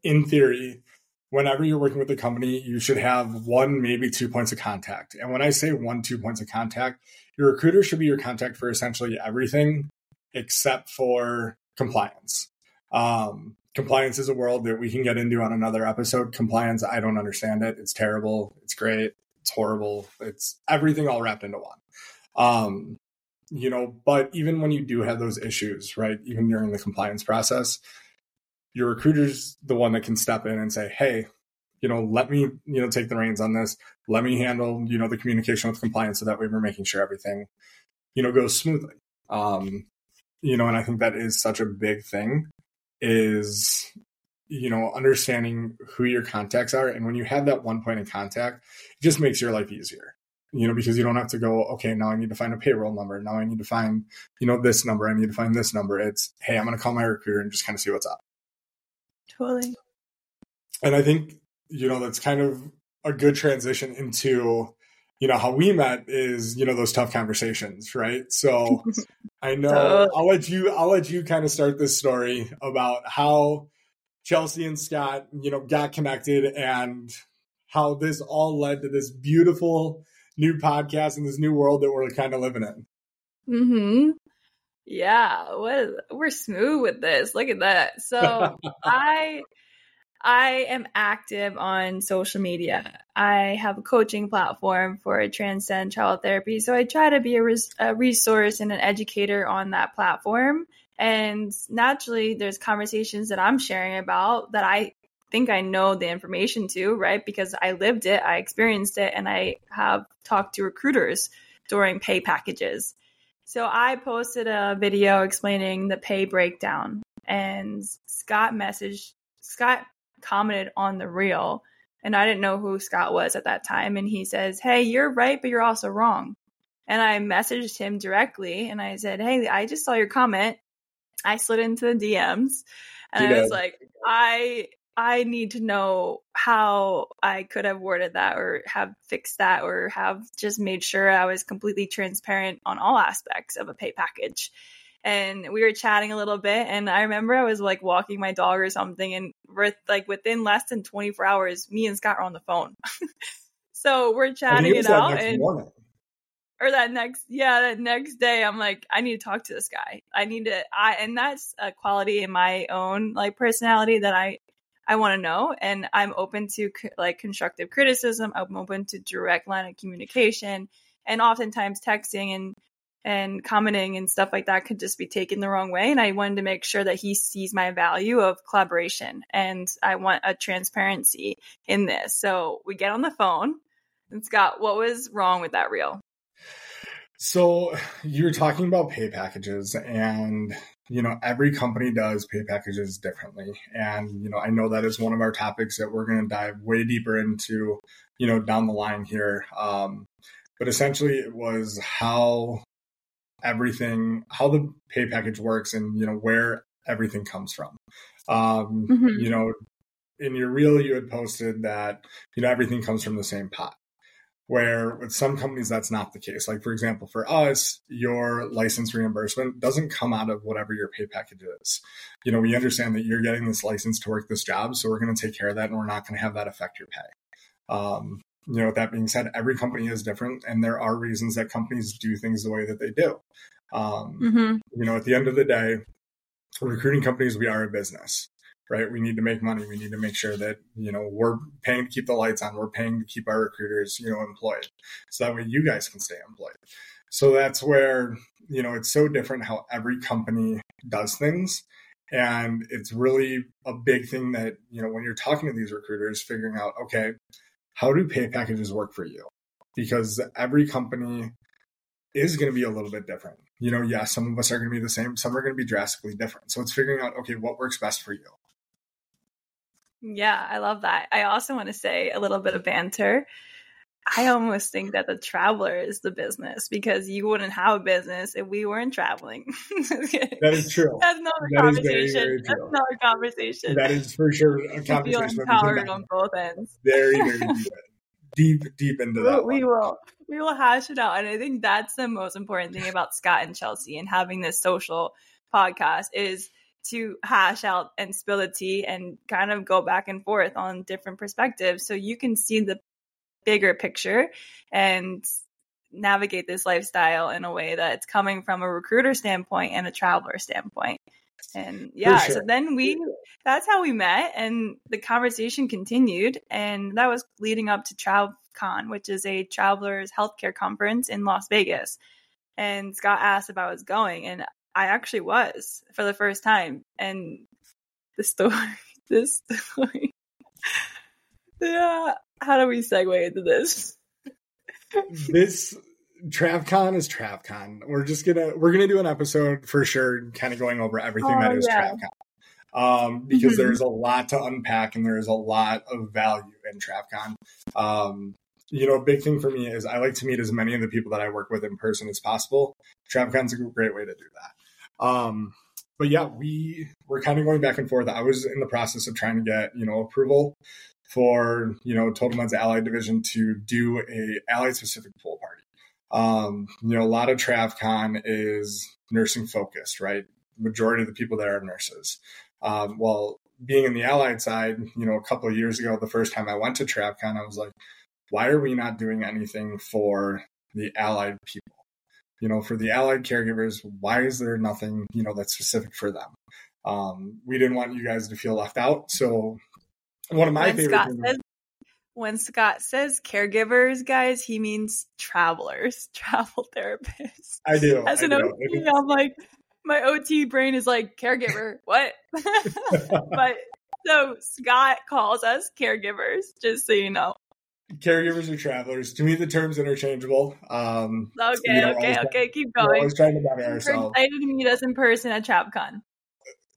in theory whenever you're working with a company you should have one maybe two points of contact. And when i say one two points of contact your recruiter should be your contact for essentially everything except for compliance. Um, compliance is a world that we can get into on another episode. Compliance, I don't understand it. It's terrible. It's great. It's horrible. It's everything all wrapped into one. Um, you know, but even when you do have those issues, right, even during the compliance process, your recruiter's the one that can step in and say, hey, you know, let me, you know, take the reins on this. Let me handle, you know, the communication with compliance so that way we're making sure everything, you know, goes smoothly. Um, you know, and I think that is such a big thing is, you know, understanding who your contacts are. And when you have that one point of contact, it just makes your life easier, you know, because you don't have to go, okay, now I need to find a payroll number. Now I need to find, you know, this number. I need to find this number. It's, hey, I'm going to call my recruiter and just kind of see what's up. Totally. And I think, you know, that's kind of a good transition into you know how we met is you know those tough conversations right? So i know i'll let you i'll let you kind of start this story about how chelsea and scott you know got connected and how this all led to this beautiful new podcast and this new world that we're kind of living in. Hmm yeah what we're smooth with this. Look at that. So i I am active on social media. I have a coaching platform for Transcend Child Therapy. So I try to be a, res- a resource and an educator on that platform. And naturally, there's conversations that I'm sharing about that I think I know the information to, right? Because I lived it, I experienced it, and I have talked to recruiters during pay packages. So I posted a video explaining the pay breakdown, and Scott messaged Scott commented on the reel and I didn't know who Scott was at that time. And he says, Hey, you're right, but you're also wrong. And I messaged him directly and I said, Hey, I just saw your comment. I slid into the DMs and I was like, I I need to know how I could have worded that or have fixed that or have just made sure I was completely transparent on all aspects of a pay package. And we were chatting a little bit, and I remember I was like walking my dog or something, and with like within less than 24 hours, me and Scott were on the phone. so we're chatting it out, and morning. or that next, yeah, that next day, I'm like, I need to talk to this guy. I need to, I, and that's a quality in my own like personality that I I want to know. And I'm open to like constructive criticism. I'm open to direct line of communication. And oftentimes texting and and commenting and stuff like that could just be taken the wrong way. And I wanted to make sure that he sees my value of collaboration and I want a transparency in this. So we get on the phone and Scott, what was wrong with that reel? So you're talking about pay packages and you know every company does pay packages differently and you know i know that is one of our topics that we're going to dive way deeper into you know down the line here um, but essentially it was how everything how the pay package works and you know where everything comes from. Um, mm-hmm. you know in your reel you had posted that you know everything comes from the same pot where with some companies that's not the case. Like for example for us your license reimbursement doesn't come out of whatever your pay package is. You know we understand that you're getting this license to work this job so we're going to take care of that and we're not going to have that affect your pay. Um, you know that being said every company is different and there are reasons that companies do things the way that they do um, mm-hmm. you know at the end of the day recruiting companies we are a business right? We need to make money. We need to make sure that, you know, we're paying to keep the lights on. We're paying to keep our recruiters, you know, employed. So that way you guys can stay employed. So that's where, you know, it's so different how every company does things. And it's really a big thing that, you know, when you're talking to these recruiters, figuring out, okay, how do pay packages work for you? Because every company is going to be a little bit different. You know, yeah, some of us are going to be the same, some are going to be drastically different. So it's figuring out, okay, what works best for you? Yeah, I love that. I also want to say a little bit of banter. I almost think that the traveler is the business because you wouldn't have a business if we weren't traveling. that is true. That's another that conversation. Very, very That's another conversation. That is for sure a conversation. Feel empowered on both ends. Very, very deep, deep, deep into that. We, we will. We will hash it out, and I think that's the most important thing about Scott and Chelsea and having this social podcast is to hash out and spill the tea and kind of go back and forth on different perspectives so you can see the bigger picture and navigate this lifestyle in a way that's coming from a recruiter standpoint and a traveler standpoint. And yeah, sure. so then we that's how we met and the conversation continued and that was leading up to TravCon, which is a travelers healthcare conference in Las Vegas. And Scott asked if I was going and I actually was for the first time. And the story, this story. yeah. How do we segue into this? this TravCon is TravCon. We're just gonna we're gonna do an episode for sure, kind of going over everything oh, that is yeah. TravCon. Um, because mm-hmm. there's a lot to unpack and there's a lot of value in TravCon. Um, you know, a big thing for me is I like to meet as many of the people that I work with in person as possible. TravCon's a great way to do that. Um, but yeah, we were kind of going back and forth. I was in the process of trying to get, you know, approval for, you know, Total Med's Allied Division to do a Allied specific pool party. Um, you know, a lot of TravCon is nursing focused, right? Majority of the people there are nurses. Um, well, being in the Allied side, you know, a couple of years ago, the first time I went to TravCon, I was like, why are we not doing anything for the Allied people? you know, for the allied caregivers, why is there nothing, you know, that's specific for them? Um, we didn't want you guys to feel left out. So one of my when favorite Scott says, when Scott says caregivers, guys, he means travelers, travel therapists. I do. As an I OT, I'm like, my OT brain is like, caregiver, what? but so Scott calls us caregivers, just so you know caregivers or travelers. To me, the term's interchangeable. Um, okay, you know, okay, okay. Keep going. We're always trying to better ourselves. Excited to meet us in person at TravCon.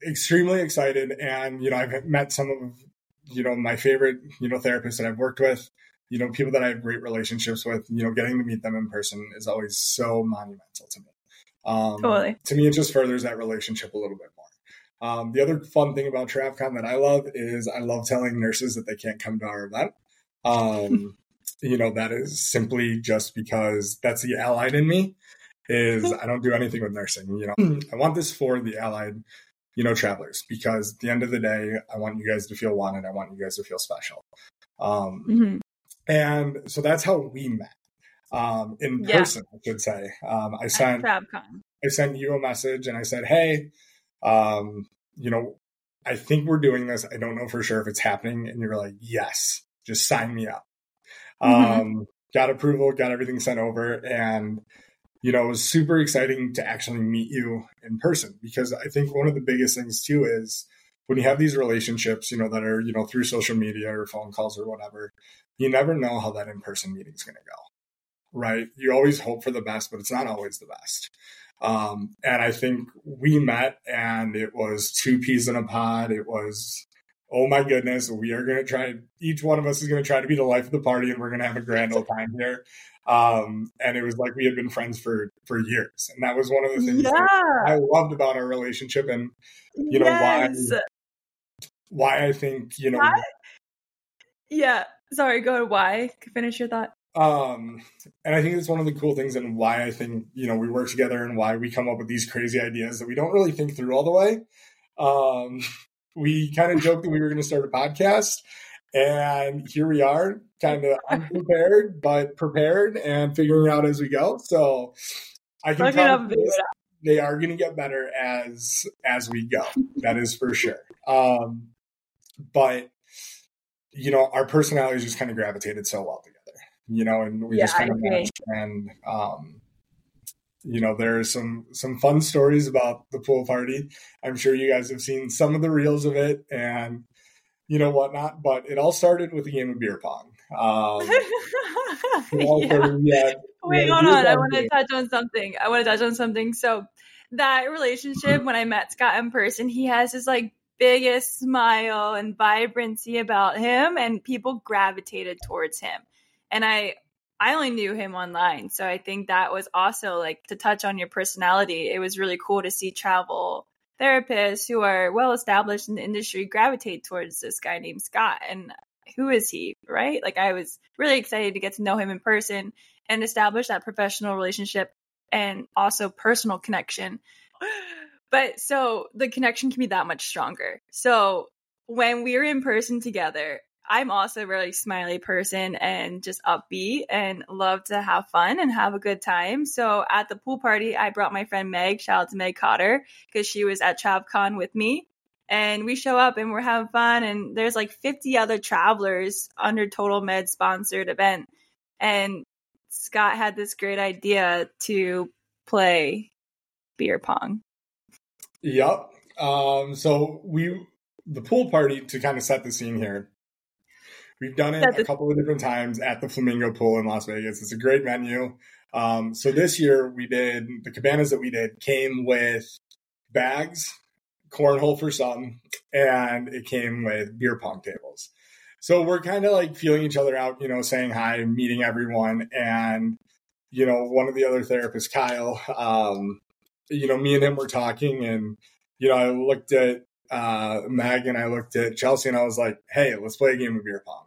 Extremely excited, and you know, I've met some of you know my favorite you know therapists that I've worked with. You know, people that I have great relationships with. You know, getting to meet them in person is always so monumental to me. Um, totally. To me, it just furthers that relationship a little bit more. Um, the other fun thing about TravCon that I love is I love telling nurses that they can't come to our event. Um, you know, that is simply just because that's the allied in me is I don't do anything with nursing. You know, I want this for the allied, you know, travelers because at the end of the day, I want you guys to feel wanted. I want you guys to feel special. Um, mm-hmm. And so that's how we met um, in yeah. person, I should say. Um, I sent I sent you a message and I said, "Hey, um, you know, I think we're doing this. I don't know for sure if it's happening." And you're like, "Yes, just sign me up." Mm-hmm. Um, got approval, got everything sent over, and you know, it was super exciting to actually meet you in person because I think one of the biggest things too is when you have these relationships, you know, that are, you know, through social media or phone calls or whatever, you never know how that in person meeting is going to go. Right. You always hope for the best, but it's not always the best. Um, and I think we met and it was two peas in a pod. It was, oh my goodness, we are going to try, each one of us is going to try to be the life of the party and we're going to have a grand old time here. Um, and it was like we had been friends for, for years. And that was one of the things yeah. I loved about our relationship and, you know, yes. why, why I think, you know, why? yeah. Sorry, go ahead. Why? Finish your thought. Um, and I think it's one of the cool things and why I think, you know, we work together and why we come up with these crazy ideas that we don't really think through all the way. Um, we kind of joked that we were going to start a podcast and here we are kind of unprepared, but prepared and figuring out as we go. So I can tell they are going to get better as, as we go. that is for sure. Um, but you know, our personalities just kind of gravitated so well together you know, and we yeah, just kind of matched. And um, you know, there are some some fun stories about the pool party. I'm sure you guys have seen some of the reels of it and you know whatnot. But it all started with a game of beer pong. Um, yeah. Wait, hold on. I want to touch on something. I want to touch on something. So that relationship, when I met Scott in person, he has this like biggest smile and vibrancy about him, and people gravitated towards him and I I only knew him online, so I think that was also like to touch on your personality. It was really cool to see travel therapists who are well established in the industry gravitate towards this guy named Scott. And who is he, right? Like I was really excited to get to know him in person and establish that professional relationship and also personal connection. But so the connection can be that much stronger. So when we were in person together, I'm also a really smiley person and just upbeat and love to have fun and have a good time. So at the pool party, I brought my friend Meg, shout out to Meg Cotter, because she was at TravCon with me. And we show up and we're having fun. And there's like 50 other travelers under Total Med sponsored event. And Scott had this great idea to play beer pong. Yep. Um, so we, the pool party, to kind of set the scene here, We've done it That's a couple of different times at the Flamingo Pool in Las Vegas. It's a great venue. Um, so this year we did the cabanas that we did came with bags, cornhole for some, and it came with beer pong tables. So we're kind of like feeling each other out, you know, saying hi, meeting everyone, and you know, one of the other therapists, Kyle, um, you know, me and him were talking, and you know, I looked at uh, Meg and I looked at Chelsea, and I was like, "Hey, let's play a game of beer pong."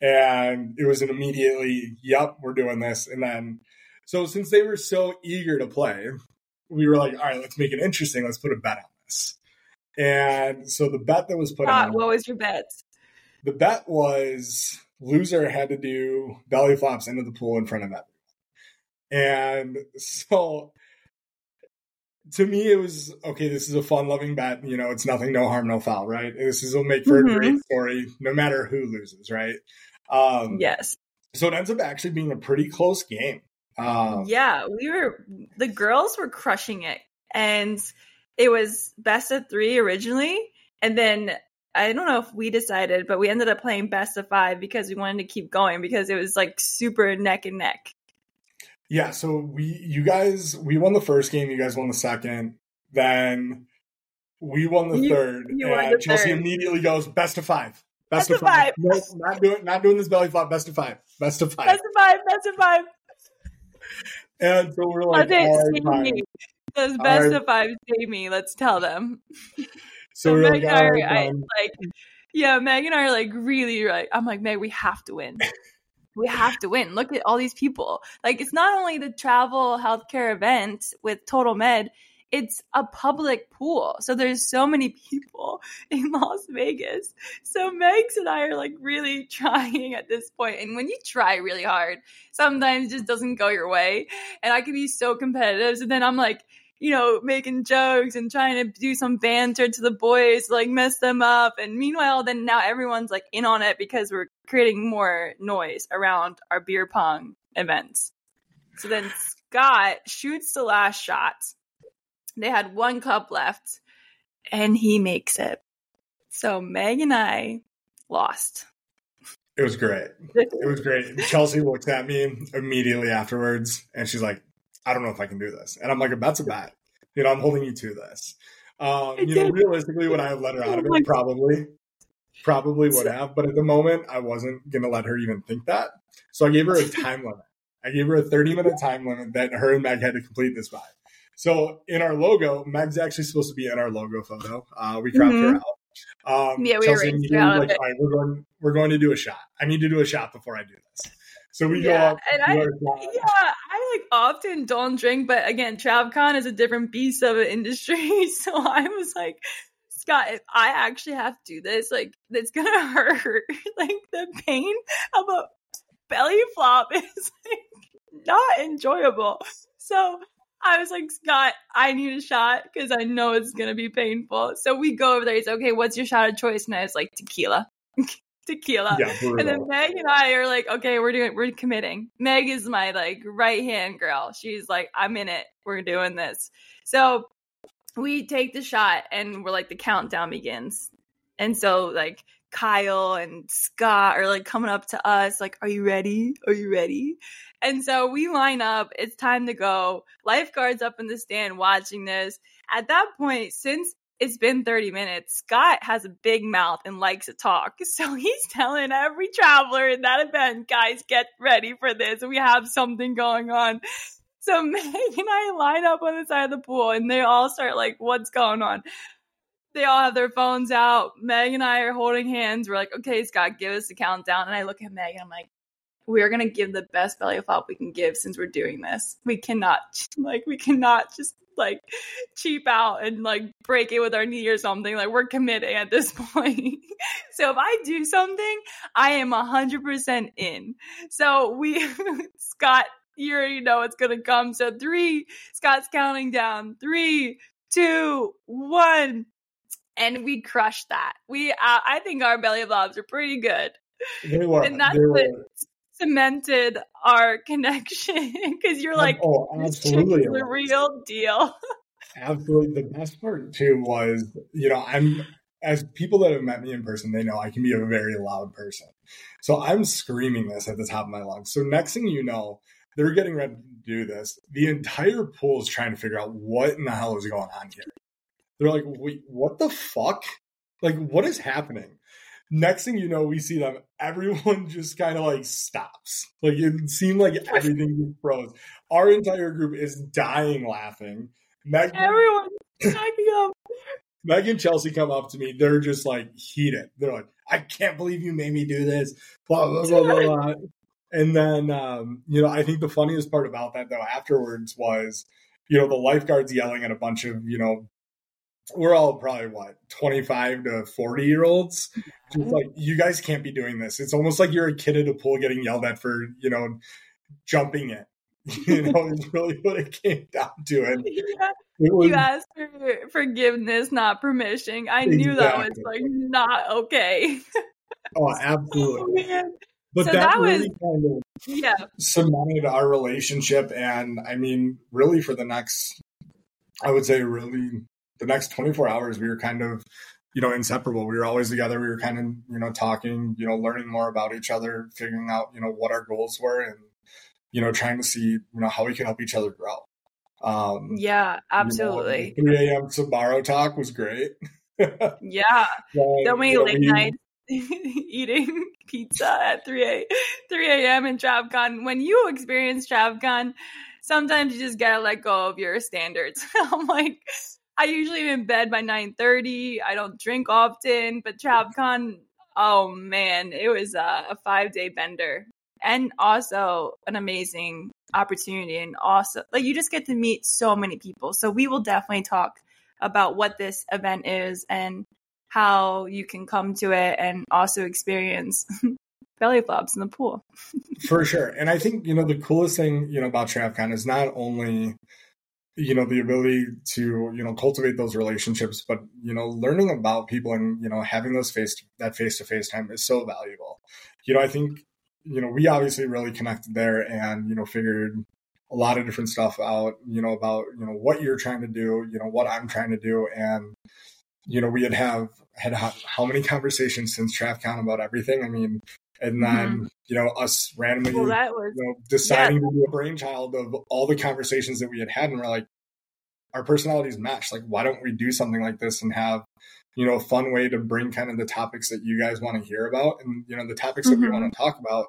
And it was an immediately, yep, we're doing this. And then, so since they were so eager to play, we were like, all right, let's make it interesting. Let's put a bet on this. And so the bet that was put on. What was your bet? The bet was loser had to do belly flops into the pool in front of everyone. And so to me, it was okay. This is a fun loving bet. You know, it's nothing, no harm, no foul, right? This is will make for mm-hmm. a great story, no matter who loses, right? Um, yes. So it ends up actually being a pretty close game. Um, yeah, we were the girls were crushing it, and it was best of three originally, and then I don't know if we decided, but we ended up playing best of five because we wanted to keep going because it was like super neck and neck. Yeah, so we you guys we won the first game, you guys won the second, then we won the you, third, you and the Chelsea third. immediately goes best of five. Best, best of five. five. Nope, not doing not doing this belly flop. Best of five. Best of five. Best of five. Best of five. And so we're like, Those best of five me. Let's tell them. So, so Meg and I, I like, yeah, Meg and I are like really like. I'm like Meg, we have to win. we have to win. Look at all these people. Like it's not only the travel healthcare event with Total Med, it's a public pool. So there's so many people in Las Vegas. So Megs and I are like really trying at this point. And when you try really hard, sometimes it just doesn't go your way. And I can be so competitive. So then I'm like, you know, making jokes and trying to do some banter to the boys, like mess them up. And meanwhile, then now everyone's like in on it because we're creating more noise around our beer pong events. So then Scott shoots the last shot they had one cup left, and he makes it. So Meg and I lost. It was great. It was great. Chelsea looks at me immediately afterwards, and she's like, "I don't know if I can do this." And I'm like, "That's a bet. You know, I'm holding you to this." Um, you know, realistically, would I have let her out of it? Probably, probably would have. But at the moment, I wasn't going to let her even think that. So I gave her a time limit. I gave her a 30 minute time limit that her and Meg had to complete this by. So in our logo, Meg's actually supposed to be in our logo photo. Uh, we cropped mm-hmm. her out. Um, yeah, we Chelsea were like, all right, we're going, we're going to do a shot. I need to do a shot before I do this. So we yeah, go up. And I, yeah, I like often don't drink, but again, TravCon is a different beast of an industry. So I was like, Scott, if I actually have to do this, like, it's gonna hurt. like the pain of a belly flop is like not enjoyable. So I was like, Scott, I need a shot because I know it's gonna be painful. So we go over there. He's like, okay. What's your shot of choice? And I was like, tequila, tequila. Yeah, and then Meg and I are like, okay, we're doing, we're committing. Meg is my like right hand girl. She's like, I'm in it. We're doing this. So we take the shot, and we're like, the countdown begins. And so like Kyle and Scott are like coming up to us, like, Are you ready? Are you ready? And so we line up. It's time to go. Lifeguards up in the stand watching this. At that point, since it's been 30 minutes, Scott has a big mouth and likes to talk. So he's telling every traveler in that event, guys, get ready for this. We have something going on. So Meg and I line up on the side of the pool and they all start like, what's going on? They all have their phones out. Meg and I are holding hands. We're like, okay, Scott, give us a countdown. And I look at Meg and I'm like, we are going to give the best belly flop we can give since we're doing this. We cannot, like, we cannot just like cheap out and like break it with our knee or something. Like, we're committing at this point. so if I do something, I am 100% in. So we, Scott, you already know it's going to come. So three, Scott's counting down. Three, two, one. And we crushed that. We, uh, I think our belly flops are pretty good. They were. And that's they what cemented our connection because you're like, oh, absolutely, the real deal. absolutely. The best part too was, you know, I'm as people that have met me in person, they know I can be a very loud person. So I'm screaming this at the top of my lungs. So next thing you know, they're getting ready to do this. The entire pool is trying to figure out what in the hell is going on here. They're like, wait, what the fuck? Like, what is happening? Next thing you know, we see them. Everyone just kind of like stops. Like it seemed like everything just froze. Our entire group is dying laughing. Meg, Everyone's cracking up. Meg and Chelsea come up to me. They're just like heated. They're like, I can't believe you made me do this. Blah, blah, blah, blah, blah. And then, um, you know, I think the funniest part about that, though, afterwards was, you know, the lifeguards yelling at a bunch of, you know, we're all probably what 25 to 40 year olds just mm-hmm. like you guys can't be doing this. It's almost like you're a kid at a pool getting yelled at for you know jumping it. You know it's really what it came down to it, yeah. was, you asked for forgiveness not permission. I exactly. knew that was like not okay. Oh absolutely. oh, but so that, that really was, kind of yeah. cemented our relationship and i mean really for the next i would say really the next 24 hours, we were kind of, you know, inseparable. We were always together. We were kind of, you know, talking, you know, learning more about each other, figuring out, you know, what our goals were and, you know, trying to see, you know, how we could help each other grow. Um, yeah, absolutely. You know, 3 a.m. Sbarro talk was great. yeah. so many late nights eating pizza at 3 a 3 a.m. in TravCon. When you experience TravCon, sometimes you just gotta let go of your standards. I'm like, I usually am in bed by 9:30. I don't drink often, but TravCon, oh man, it was a, a five day bender, and also an amazing opportunity, and also like you just get to meet so many people. So we will definitely talk about what this event is and how you can come to it and also experience belly flops in the pool. For sure. And I think, you know, the coolest thing, you know, about TravCon is not only, you know, the ability to, you know, cultivate those relationships, but, you know, learning about people and, you know, having those face, that face to face time is so valuable. You know, I think, you know, we obviously really connected there and, you know, figured a lot of different stuff out, you know, about, you know, what you're trying to do, you know, what I'm trying to do. And, you know, we had have had how many conversations since TravCon about everything. I mean, and then mm-hmm. you know us randomly well, was, you know, deciding yeah. to do a brainchild of all the conversations that we had had, and we're like, our personalities match. Like, why don't we do something like this and have you know a fun way to bring kind of the topics that you guys want to hear about, and you know the topics mm-hmm. that we want to talk about,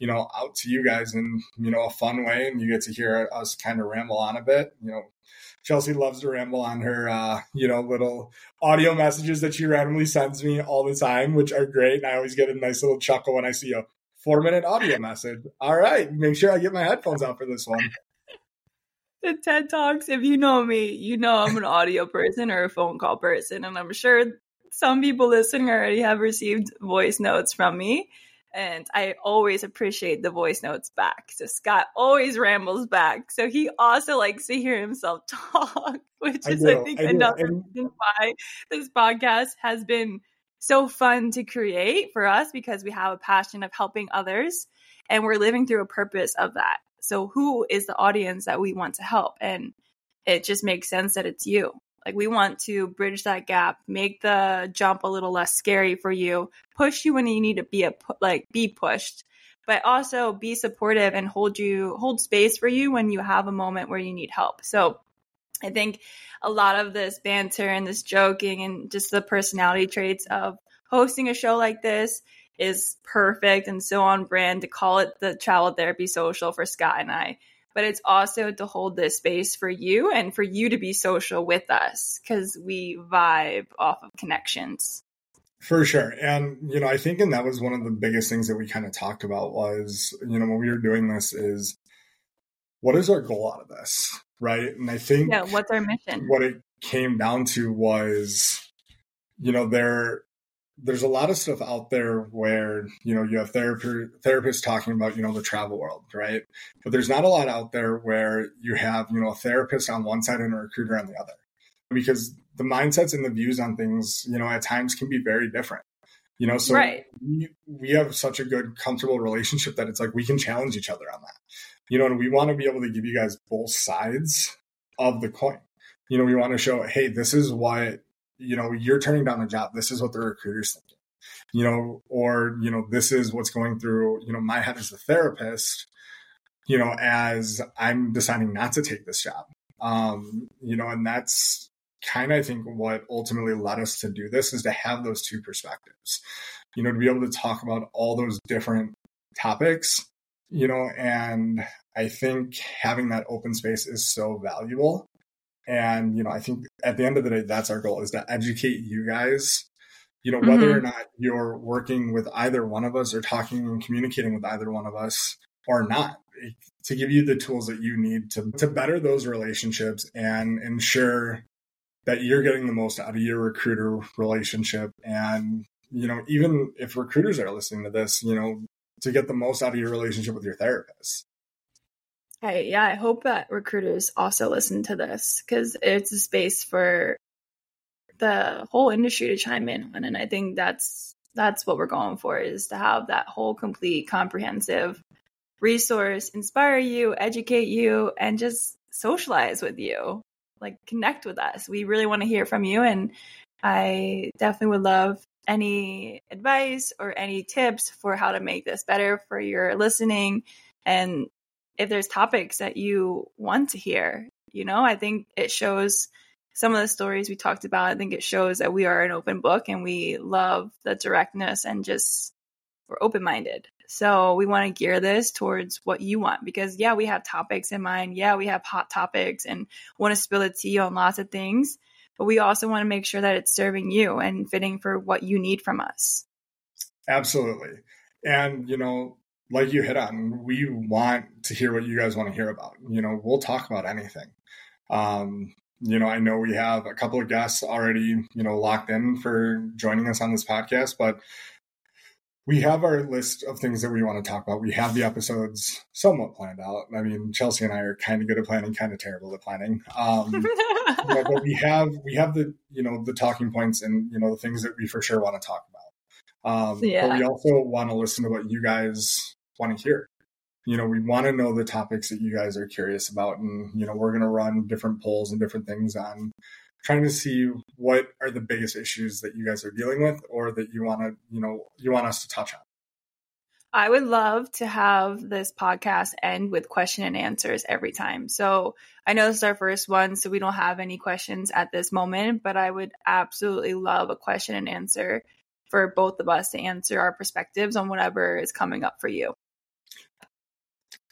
you know, out to you guys in you know a fun way, and you get to hear us kind of ramble on a bit, you know Chelsea loves to ramble on her, uh, you know, little audio messages that she randomly sends me all the time, which are great. And I always get a nice little chuckle when I see a four minute audio message. All right, make sure I get my headphones out for this one. The TED Talks, if you know me, you know I'm an audio person or a phone call person. And I'm sure some people listening already have received voice notes from me and I always appreciate the voice notes back. So Scott always rambles back. So he also likes to hear himself talk, which is, I, I think, I another reason why this podcast has been so fun to create for us because we have a passion of helping others and we're living through a purpose of that. So who is the audience that we want to help? And it just makes sense that it's you. Like we want to bridge that gap, make the jump a little less scary for you, push you when you need to be a like be pushed, but also be supportive and hold you hold space for you when you have a moment where you need help. So I think a lot of this banter and this joking and just the personality traits of hosting a show like this is perfect and so on brand to call it the travel therapy social for Scott and I but it's also to hold this space for you and for you to be social with us because we vibe off of connections. For sure. And, you know, I think, and that was one of the biggest things that we kind of talked about was, you know, when we were doing this is what is our goal out of this? Right. And I think, yeah, what's our mission? What it came down to was, you know, there, there's a lot of stuff out there where you know you have therapy therapists talking about you know the travel world right? But there's not a lot out there where you have you know a therapist on one side and a recruiter on the other. Because the mindsets and the views on things you know at times can be very different you know? So right. we, we have such a good comfortable relationship that it's like we can challenge each other on that you know? And we want to be able to give you guys both sides of the coin. You know we want to show hey this is what you know, you're turning down a job. This is what the recruiter's thinking, you know, or, you know, this is what's going through, you know, my head as a therapist, you know, as I'm deciding not to take this job. Um, you know, and that's kind of, I think, what ultimately led us to do this is to have those two perspectives, you know, to be able to talk about all those different topics, you know, and I think having that open space is so valuable and, you know, I think at the end of the day, that's our goal is to educate you guys, you know, whether mm-hmm. or not you're working with either one of us or talking and communicating with either one of us or not, to give you the tools that you need to, to better those relationships and ensure that you're getting the most out of your recruiter relationship. And, you know, even if recruiters are listening to this, you know, to get the most out of your relationship with your therapist. Hey, yeah, I hope that recruiters also listen to this because it's a space for the whole industry to chime in on, and I think that's that's what we're going for is to have that whole complete, comprehensive resource, inspire you, educate you, and just socialize with you, like connect with us. We really want to hear from you, and I definitely would love any advice or any tips for how to make this better for your listening and if there's topics that you want to hear. You know, I think it shows some of the stories we talked about. I think it shows that we are an open book and we love the directness and just we're open minded. So we want to gear this towards what you want because, yeah, we have topics in mind. Yeah, we have hot topics and want to spill the tea on lots of things. But we also want to make sure that it's serving you and fitting for what you need from us. Absolutely. And, you know, like you hit on, we want to hear what you guys want to hear about. You know, we'll talk about anything. Um, you know, I know we have a couple of guests already, you know, locked in for joining us on this podcast, but we have our list of things that we want to talk about. We have the episodes somewhat planned out. I mean, Chelsea and I are kind of good at planning, kind of terrible at planning. Um, know, but we have we have the you know the talking points and you know the things that we for sure want to talk about. Um, yeah. But we also want to listen to what you guys want to hear. You know, we want to know the topics that you guys are curious about, and you know, we're going to run different polls and different things on trying to see what are the biggest issues that you guys are dealing with, or that you want to, you know, you want us to touch on. I would love to have this podcast end with question and answers every time. So I know this is our first one, so we don't have any questions at this moment, but I would absolutely love a question and answer for both of us to answer our perspectives on whatever is coming up for you.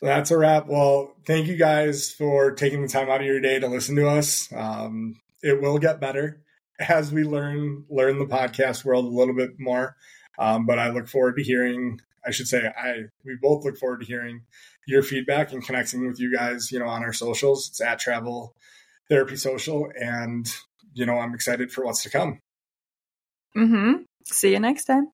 That's a wrap. Well, thank you guys for taking the time out of your day to listen to us. Um, it will get better as we learn learn the podcast world a little bit more. Um, but I look forward to hearing. I should say, I we both look forward to hearing your feedback and connecting with you guys. You know, on our socials. It's at Travel Therapy Social, and you know, I'm excited for what's to come. Mm-hmm. See you next time.